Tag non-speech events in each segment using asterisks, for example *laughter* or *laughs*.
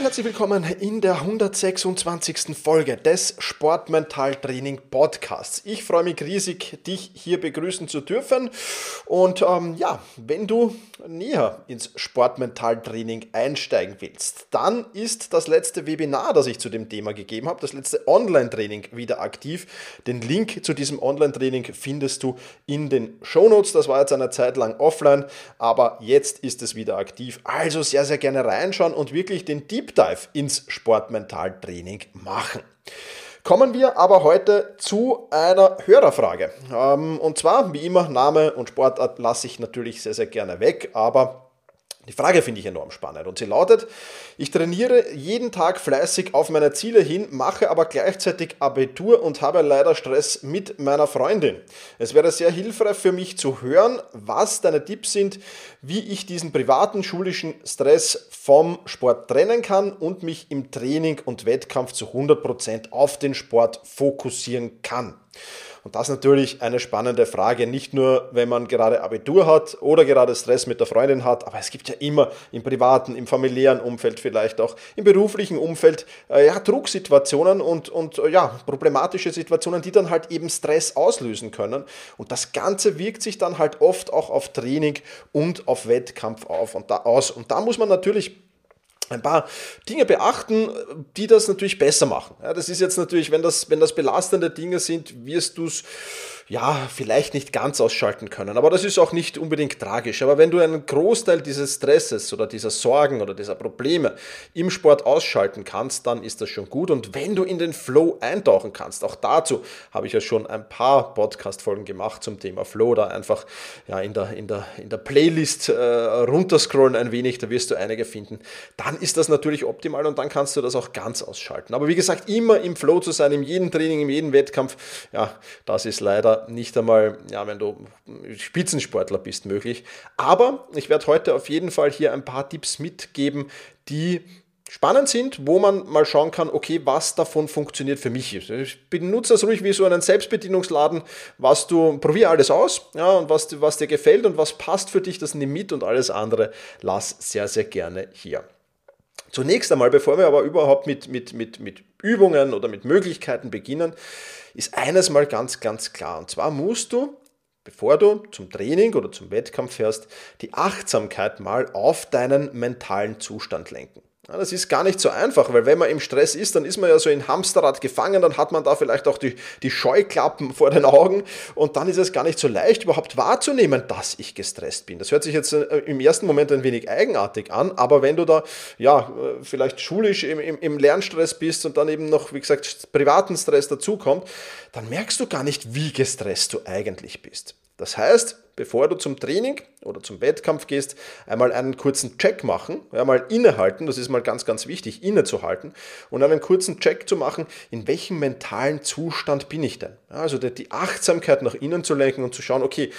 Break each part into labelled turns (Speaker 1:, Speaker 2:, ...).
Speaker 1: Und herzlich willkommen in der 126. Folge des Sportmentaltraining Podcasts. Ich freue mich riesig, dich hier begrüßen zu dürfen. Und ähm, ja, wenn du näher ins Sportmentaltraining einsteigen willst, dann ist das letzte Webinar, das ich zu dem Thema gegeben habe, das letzte Online-Training wieder aktiv. Den Link zu diesem Online-Training findest du in den Shownotes. Das war jetzt eine Zeit lang offline, aber jetzt ist es wieder aktiv. Also sehr, sehr gerne reinschauen und wirklich den Dive ins Sportmentaltraining machen. Kommen wir aber heute zu einer Hörerfrage. Ähm, und zwar, wie immer, Name und Sportart lasse ich natürlich sehr, sehr gerne weg, aber die Frage finde ich enorm spannend und sie lautet, ich trainiere jeden Tag fleißig auf meine Ziele hin, mache aber gleichzeitig Abitur und habe leider Stress mit meiner Freundin. Es wäre sehr hilfreich für mich zu hören, was deine Tipps sind, wie ich diesen privaten schulischen Stress vom Sport trennen kann und mich im Training und Wettkampf zu 100% auf den Sport fokussieren kann. Und das ist natürlich eine spannende Frage, nicht nur, wenn man gerade Abitur hat oder gerade Stress mit der Freundin hat, aber es gibt ja immer im privaten, im familiären Umfeld, vielleicht auch im beruflichen Umfeld, äh, ja, Drucksituationen und, und äh, ja, problematische Situationen, die dann halt eben Stress auslösen können. Und das Ganze wirkt sich dann halt oft auch auf Training und auf Wettkampf auf und da aus. Und da muss man natürlich ein paar Dinge beachten, die das natürlich besser machen. Ja, das ist jetzt natürlich, wenn das, wenn das belastende Dinge sind, wirst du es ja, vielleicht nicht ganz ausschalten können. Aber das ist auch nicht unbedingt tragisch. Aber wenn du einen Großteil dieses Stresses oder dieser Sorgen oder dieser Probleme im Sport ausschalten kannst, dann ist das schon gut. Und wenn du in den Flow eintauchen kannst, auch dazu habe ich ja schon ein paar Podcast-Folgen gemacht zum Thema Flow, da einfach ja, in, der, in, der, in der Playlist äh, runterscrollen ein wenig, da wirst du einige finden, dann ist das natürlich optimal und dann kannst du das auch ganz ausschalten. Aber wie gesagt, immer im Flow zu sein, in jedem Training, in jedem Wettkampf, ja, das ist leider nicht einmal, ja, wenn du Spitzensportler bist, möglich. Aber ich werde heute auf jeden Fall hier ein paar Tipps mitgeben, die spannend sind, wo man mal schauen kann, okay, was davon funktioniert für mich. Ich benutze das ruhig wie so einen Selbstbedienungsladen, was du, probier alles aus, ja, und was, was dir gefällt und was passt für dich, das nimm mit und alles andere lass sehr, sehr gerne hier. Zunächst einmal, bevor wir aber überhaupt mit, mit, mit, mit Übungen oder mit Möglichkeiten beginnen, ist eines mal ganz, ganz klar. Und zwar musst du, bevor du zum Training oder zum Wettkampf fährst, die Achtsamkeit mal auf deinen mentalen Zustand lenken. Das ist gar nicht so einfach, weil wenn man im Stress ist, dann ist man ja so in Hamsterrad gefangen, dann hat man da vielleicht auch die, die Scheuklappen *laughs* vor den Augen und dann ist es gar nicht so leicht, überhaupt wahrzunehmen, dass ich gestresst bin. Das hört sich jetzt äh, im ersten Moment ein wenig eigenartig an, aber wenn du da ja äh, vielleicht schulisch im, im, im Lernstress bist und dann eben noch, wie gesagt, privaten Stress dazukommt, dann merkst du gar nicht, wie gestresst du eigentlich bist. Das heißt, bevor du zum Training oder zum Wettkampf gehst, einmal einen kurzen Check machen, einmal innehalten, das ist mal ganz, ganz wichtig, innezuhalten und einen kurzen Check zu machen, in welchem mentalen Zustand bin ich denn? Also die Achtsamkeit nach innen zu lenken und zu schauen, okay,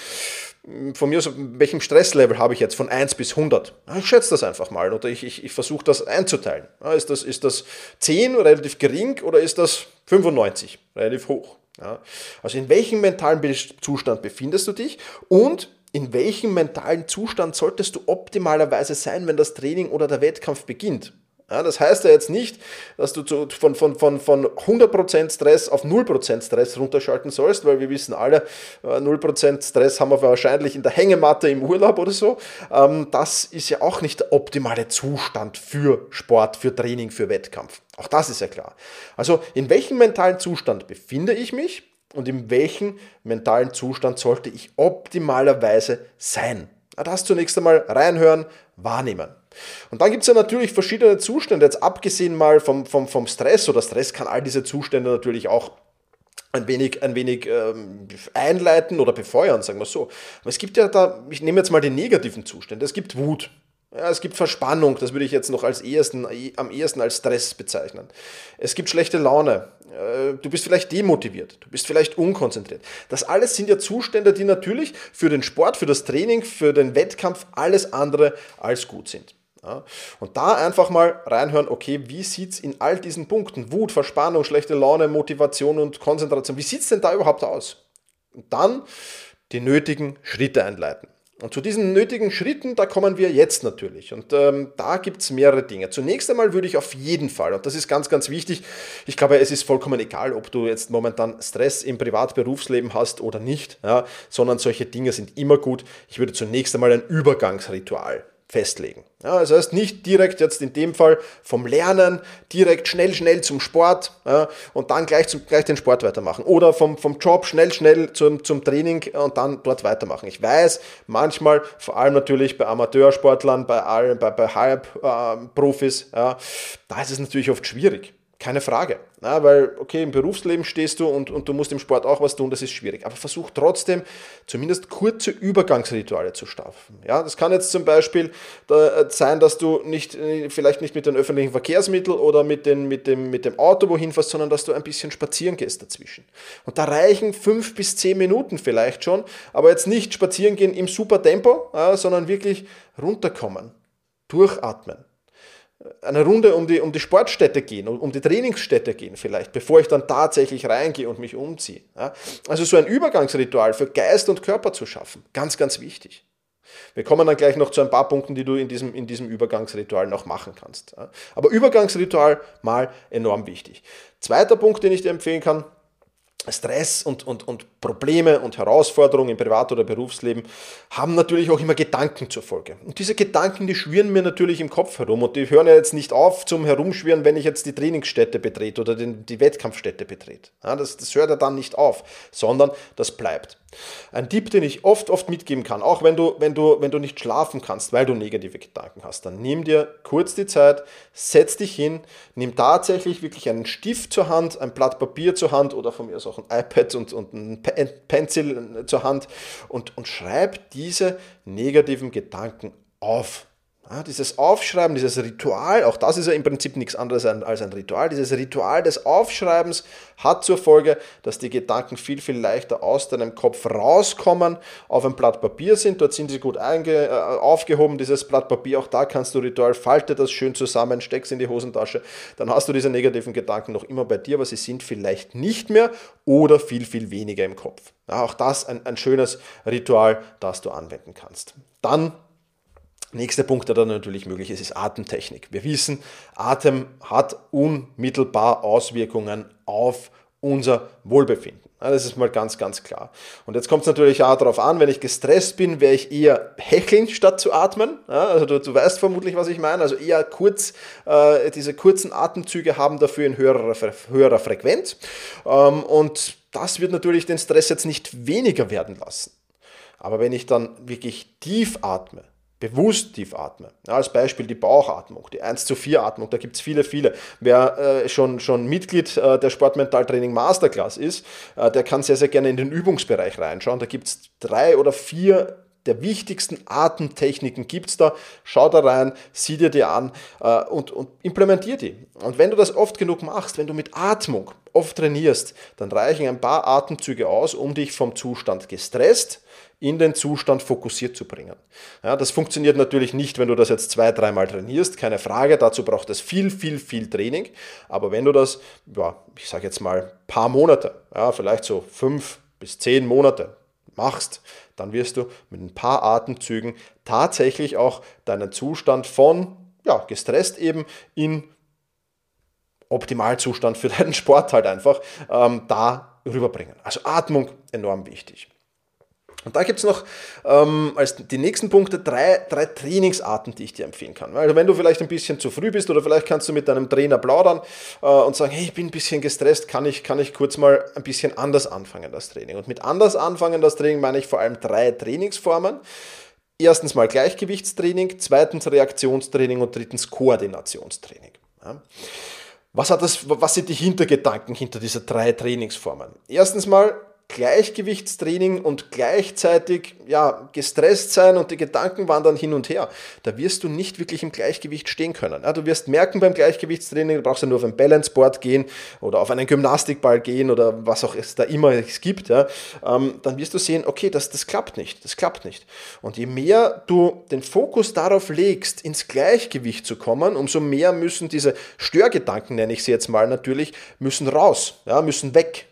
Speaker 1: von mir aus, welchem Stresslevel habe ich jetzt von 1 bis 100? Ich schätze das einfach mal oder ich, ich, ich versuche das einzuteilen. Ist das, ist das 10 relativ gering oder ist das 95 relativ hoch? Ja? Also in welchem mentalen Zustand befindest du dich und in welchem mentalen Zustand solltest du optimalerweise sein, wenn das Training oder der Wettkampf beginnt? Ja, das heißt ja jetzt nicht, dass du zu, von, von, von, von 100% Stress auf 0% Stress runterschalten sollst, weil wir wissen alle, 0% äh, Stress haben wir wahrscheinlich in der Hängematte im Urlaub oder so. Ähm, das ist ja auch nicht der optimale Zustand für Sport, für Training, für Wettkampf. Auch das ist ja klar. Also in welchem mentalen Zustand befinde ich mich und in welchem mentalen Zustand sollte ich optimalerweise sein? Das zunächst einmal reinhören, wahrnehmen. Und dann gibt es ja natürlich verschiedene Zustände, jetzt abgesehen mal vom, vom, vom Stress, oder Stress kann all diese Zustände natürlich auch ein wenig, ein wenig ähm, einleiten oder befeuern, sagen wir so. Aber es gibt ja da, ich nehme jetzt mal die negativen Zustände, es gibt Wut. Ja, es gibt Verspannung, das würde ich jetzt noch als ehesten, am ehesten als Stress bezeichnen. Es gibt schlechte Laune, äh, du bist vielleicht demotiviert, du bist vielleicht unkonzentriert. Das alles sind ja Zustände, die natürlich für den Sport, für das Training, für den Wettkampf alles andere als gut sind. Ja, und da einfach mal reinhören, okay, wie sieht es in all diesen Punkten, Wut, Verspannung, schlechte Laune, Motivation und Konzentration, wie sieht es denn da überhaupt aus? Und dann die nötigen Schritte einleiten. Und zu diesen nötigen Schritten, da kommen wir jetzt natürlich. Und ähm, da gibt es mehrere Dinge. Zunächst einmal würde ich auf jeden Fall, und das ist ganz, ganz wichtig, ich glaube, es ist vollkommen egal, ob du jetzt momentan Stress im Privat-Berufsleben hast oder nicht, ja, sondern solche Dinge sind immer gut. Ich würde zunächst einmal ein Übergangsritual festlegen. Ja, das heißt nicht direkt jetzt in dem Fall vom Lernen direkt schnell, schnell zum Sport ja, und dann gleich, zum, gleich den Sport weitermachen. Oder vom, vom Job schnell, schnell zum, zum Training und dann dort weitermachen. Ich weiß, manchmal, vor allem natürlich bei Amateursportlern, bei, allen, bei, bei Halbprofis, äh, ja, da ist es natürlich oft schwierig. Keine Frage. Ja, weil, okay, im Berufsleben stehst du und, und du musst im Sport auch was tun, das ist schwierig. Aber versuch trotzdem zumindest kurze Übergangsrituale zu schaffen. Ja, das kann jetzt zum Beispiel äh, sein, dass du nicht, äh, vielleicht nicht mit den öffentlichen Verkehrsmitteln oder mit, den, mit, dem, mit dem Auto wohin fährst, sondern dass du ein bisschen spazieren gehst dazwischen. Und da reichen fünf bis zehn Minuten vielleicht schon, aber jetzt nicht spazieren gehen im super Tempo, sondern wirklich runterkommen, durchatmen eine Runde um die, um die Sportstätte gehen, um die Trainingsstätte gehen vielleicht, bevor ich dann tatsächlich reingehe und mich umziehe. Ja? Also so ein Übergangsritual für Geist und Körper zu schaffen, ganz, ganz wichtig. Wir kommen dann gleich noch zu ein paar Punkten, die du in diesem, in diesem Übergangsritual noch machen kannst. Ja? Aber Übergangsritual mal enorm wichtig. Zweiter Punkt, den ich dir empfehlen kann, Stress und, und, und Probleme und Herausforderungen im Privat- oder Berufsleben haben natürlich auch immer Gedanken zur Folge. Und diese Gedanken, die schwirren mir natürlich im Kopf herum und die hören ja jetzt nicht auf zum Herumschwirren, wenn ich jetzt die Trainingsstätte betrete oder den, die Wettkampfstätte betrete. Ja, das, das hört ja dann nicht auf, sondern das bleibt. Ein Tipp, den ich oft, oft mitgeben kann, auch wenn du, wenn, du, wenn du nicht schlafen kannst, weil du negative Gedanken hast, dann nimm dir kurz die Zeit, setz dich hin, nimm tatsächlich wirklich einen Stift zur Hand, ein Blatt Papier zur Hand oder von mir aus auch ein iPad und, und ein Pencil zur Hand und, und schreib diese negativen Gedanken auf. Ja, dieses Aufschreiben, dieses Ritual, auch das ist ja im Prinzip nichts anderes als ein Ritual. Dieses Ritual des Aufschreibens hat zur Folge, dass die Gedanken viel, viel leichter aus deinem Kopf rauskommen, auf ein Blatt Papier sind. Dort sind sie gut äh, aufgehoben, dieses Blatt Papier. Auch da kannst du Ritual, falte das schön zusammen, steckst in die Hosentasche. Dann hast du diese negativen Gedanken noch immer bei dir, aber sie sind vielleicht nicht mehr oder viel, viel weniger im Kopf. Ja, auch das ein, ein schönes Ritual, das du anwenden kannst. Dann Nächster Punkt, der dann natürlich möglich ist, ist Atemtechnik. Wir wissen, Atem hat unmittelbar Auswirkungen auf unser Wohlbefinden. Das ist mal ganz, ganz klar. Und jetzt kommt es natürlich auch darauf an, wenn ich gestresst bin, werde ich eher hecheln statt zu atmen. Also du, du weißt vermutlich, was ich meine. Also eher kurz, äh, diese kurzen Atemzüge haben dafür in höherer, höherer Frequenz. Ähm, und das wird natürlich den Stress jetzt nicht weniger werden lassen. Aber wenn ich dann wirklich tief atme, bewusst tief atme. Ja, als Beispiel die Bauchatmung, die 1 zu 4 Atmung, da gibt es viele, viele. Wer äh, schon, schon Mitglied äh, der Sportmentaltraining Masterclass ist, äh, der kann sehr, sehr gerne in den Übungsbereich reinschauen. Da gibt es drei oder vier der wichtigsten Atemtechniken gibt es da. Schau da rein, sieh dir die an äh, und, und implementier die. Und wenn du das oft genug machst, wenn du mit Atmung oft trainierst, dann reichen ein paar Atemzüge aus, um dich vom Zustand gestresst in den Zustand fokussiert zu bringen. Ja, das funktioniert natürlich nicht, wenn du das jetzt zwei, dreimal trainierst, keine Frage, dazu braucht es viel, viel, viel Training, aber wenn du das, ja, ich sage jetzt mal, paar Monate, ja, vielleicht so fünf bis zehn Monate machst, dann wirst du mit ein paar Atemzügen tatsächlich auch deinen Zustand von, ja, gestresst eben in Optimalzustand für *laughs* deinen Sport halt einfach ähm, da rüberbringen. Also Atmung enorm wichtig. Und da gibt es noch ähm, als die nächsten Punkte drei, drei Trainingsarten, die ich dir empfehlen kann. Also wenn du vielleicht ein bisschen zu früh bist oder vielleicht kannst du mit deinem Trainer plaudern äh, und sagen, hey, ich bin ein bisschen gestresst, kann ich, kann ich kurz mal ein bisschen anders anfangen, das Training. Und mit anders anfangen, das Training meine ich vor allem drei Trainingsformen. Erstens mal Gleichgewichtstraining, zweitens Reaktionstraining und drittens Koordinationstraining. Ja. Was, hat das, was sind die Hintergedanken hinter dieser drei Trainingsformen? Erstens mal Gleichgewichtstraining und gleichzeitig ja, gestresst sein und die Gedanken wandern hin und her, da wirst du nicht wirklich im Gleichgewicht stehen können. Ja, du wirst merken beim Gleichgewichtstraining, du brauchst ja nur auf ein Balanceboard gehen oder auf einen Gymnastikball gehen oder was auch es da immer es gibt, ja, ähm, dann wirst du sehen, okay, das, das klappt nicht, das klappt nicht. Und je mehr du den Fokus darauf legst, ins Gleichgewicht zu kommen, umso mehr müssen diese Störgedanken, nenne ich sie jetzt mal natürlich, müssen raus, ja, müssen weg.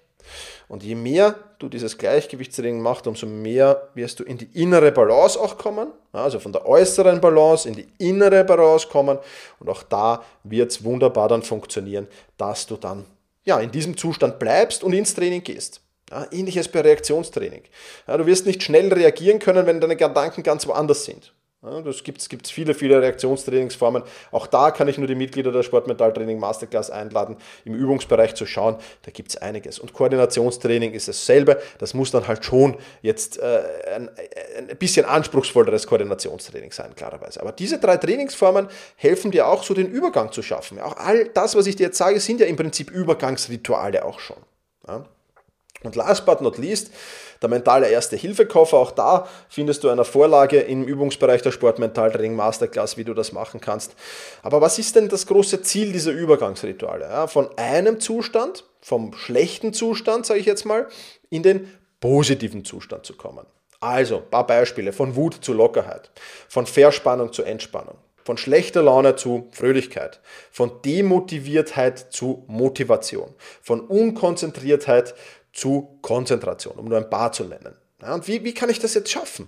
Speaker 1: Und je mehr du dieses Gleichgewichtstraining machst, umso mehr wirst du in die innere Balance auch kommen. Also von der äußeren Balance in die innere Balance kommen. Und auch da wird es wunderbar dann funktionieren, dass du dann ja, in diesem Zustand bleibst und ins Training gehst. Ja, ähnliches bei Reaktionstraining. Ja, du wirst nicht schnell reagieren können, wenn deine Gedanken ganz woanders sind. Das gibt es viele, viele Reaktionstrainingsformen. Auch da kann ich nur die Mitglieder der Sportmentaltraining Masterclass einladen, im Übungsbereich zu schauen. Da gibt es einiges. Und Koordinationstraining ist dasselbe. Das muss dann halt schon jetzt äh, ein, ein bisschen anspruchsvolleres Koordinationstraining sein, klarerweise. Aber diese drei Trainingsformen helfen dir auch so den Übergang zu schaffen. Auch all das, was ich dir jetzt sage, sind ja im Prinzip Übergangsrituale auch schon. Ja? Und last but not least, der mentale Erste-Hilfe-Koffer, auch da findest du eine Vorlage im Übungsbereich der Sportmentaltraining Masterclass, wie du das machen kannst. Aber was ist denn das große Ziel dieser Übergangsrituale? Ja, von einem Zustand, vom schlechten Zustand, sage ich jetzt mal, in den positiven Zustand zu kommen. Also, ein paar Beispiele. Von Wut zu Lockerheit, von Verspannung zu Entspannung, von schlechter Laune zu Fröhlichkeit, von Demotiviertheit zu Motivation, von Unkonzentriertheit zu Konzentration, um nur ein paar zu nennen. Ja, und wie, wie kann ich das jetzt schaffen?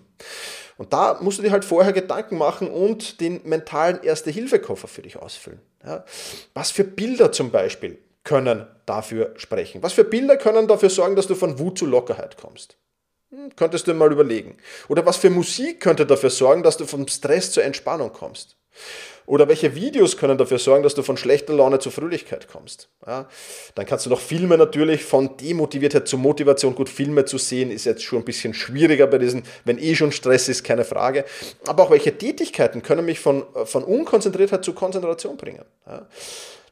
Speaker 1: Und da musst du dir halt vorher Gedanken machen und den mentalen Erste-Hilfe-Koffer für dich ausfüllen. Ja, was für Bilder zum Beispiel können dafür sprechen? Was für Bilder können dafür sorgen, dass du von Wut zu Lockerheit kommst? Hm, könntest du mal überlegen. Oder was für Musik könnte dafür sorgen, dass du vom Stress zur Entspannung kommst? Oder welche Videos können dafür sorgen, dass du von schlechter Laune zu Fröhlichkeit kommst? Ja, dann kannst du noch Filme natürlich von Demotiviertheit zu Motivation. Gut, Filme zu sehen ist jetzt schon ein bisschen schwieriger bei diesen, wenn eh schon Stress ist, keine Frage. Aber auch welche Tätigkeiten können mich von, von Unkonzentriertheit zu Konzentration bringen? Ja,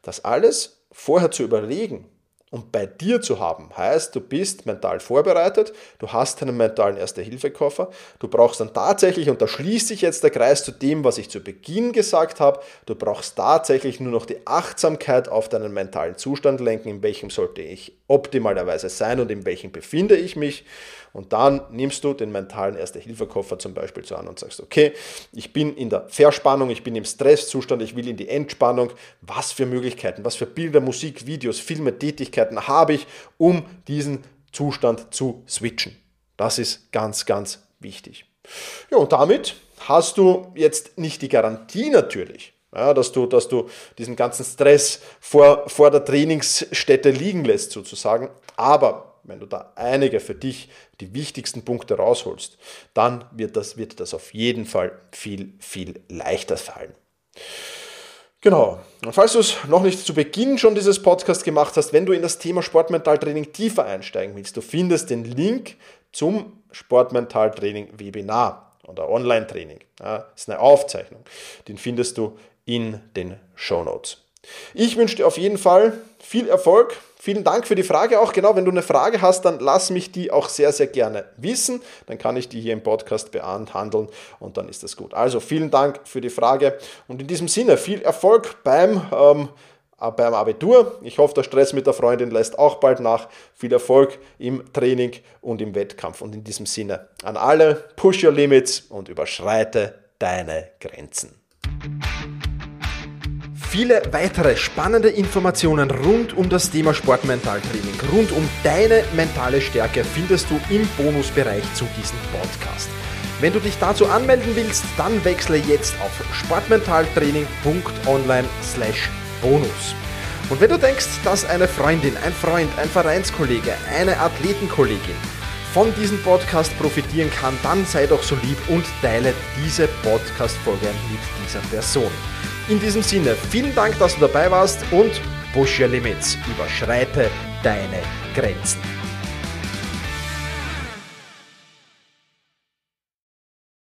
Speaker 1: das alles vorher zu überlegen und bei dir zu haben. Heißt, du bist mental vorbereitet, du hast einen mentalen Erste-Hilfe-Koffer, du brauchst dann tatsächlich, und da schließt sich jetzt der Kreis zu dem, was ich zu Beginn gesagt habe, du brauchst tatsächlich nur noch die Achtsamkeit auf deinen mentalen Zustand lenken, in welchem sollte ich optimalerweise sein und in welchem befinde ich mich. Und dann nimmst du den mentalen Erste-Hilfe-Koffer zum Beispiel zu an und sagst, okay, ich bin in der Verspannung, ich bin im Stresszustand, ich will in die Entspannung. Was für Möglichkeiten, was für Bilder, Musik, Videos, Filme, Tätigkeiten habe ich, um diesen Zustand zu switchen? Das ist ganz, ganz wichtig. Ja, und damit hast du jetzt nicht die Garantie natürlich, ja, dass, du, dass du diesen ganzen Stress vor, vor der Trainingsstätte liegen lässt, sozusagen. Aber wenn du da einige für dich die wichtigsten Punkte rausholst, dann wird das, wird das auf jeden Fall viel, viel leichter fallen. Genau. Und falls du es noch nicht zu Beginn schon dieses Podcast gemacht hast, wenn du in das Thema Sportmentaltraining tiefer einsteigen willst, du findest den Link zum Sportmentaltraining Webinar oder Online-Training. Das ist eine Aufzeichnung. Den findest du in den Show Notes. Ich wünsche dir auf jeden Fall viel Erfolg Vielen Dank für die Frage auch. Genau, wenn du eine Frage hast, dann lass mich die auch sehr, sehr gerne wissen. Dann kann ich die hier im Podcast behandeln und dann ist das gut. Also vielen Dank für die Frage und in diesem Sinne viel Erfolg beim, ähm, äh, beim Abitur. Ich hoffe, der Stress mit der Freundin lässt auch bald nach. Viel Erfolg im Training und im Wettkampf. Und in diesem Sinne an alle, push your limits und überschreite deine Grenzen. Viele weitere spannende Informationen rund um das Thema Sportmentaltraining, rund um deine mentale Stärke findest du im Bonusbereich zu diesem Podcast. Wenn du dich dazu anmelden willst, dann wechsle jetzt auf sportmentaltraining.online/bonus. Und wenn du denkst, dass eine Freundin, ein Freund, ein Vereinskollege, eine Athletenkollegin von diesem Podcast profitieren kann, dann sei doch so lieb und teile diese Podcast-Folge mit dieser Person. In diesem Sinne, vielen Dank, dass du dabei warst und push your limits, überschreite deine Grenzen.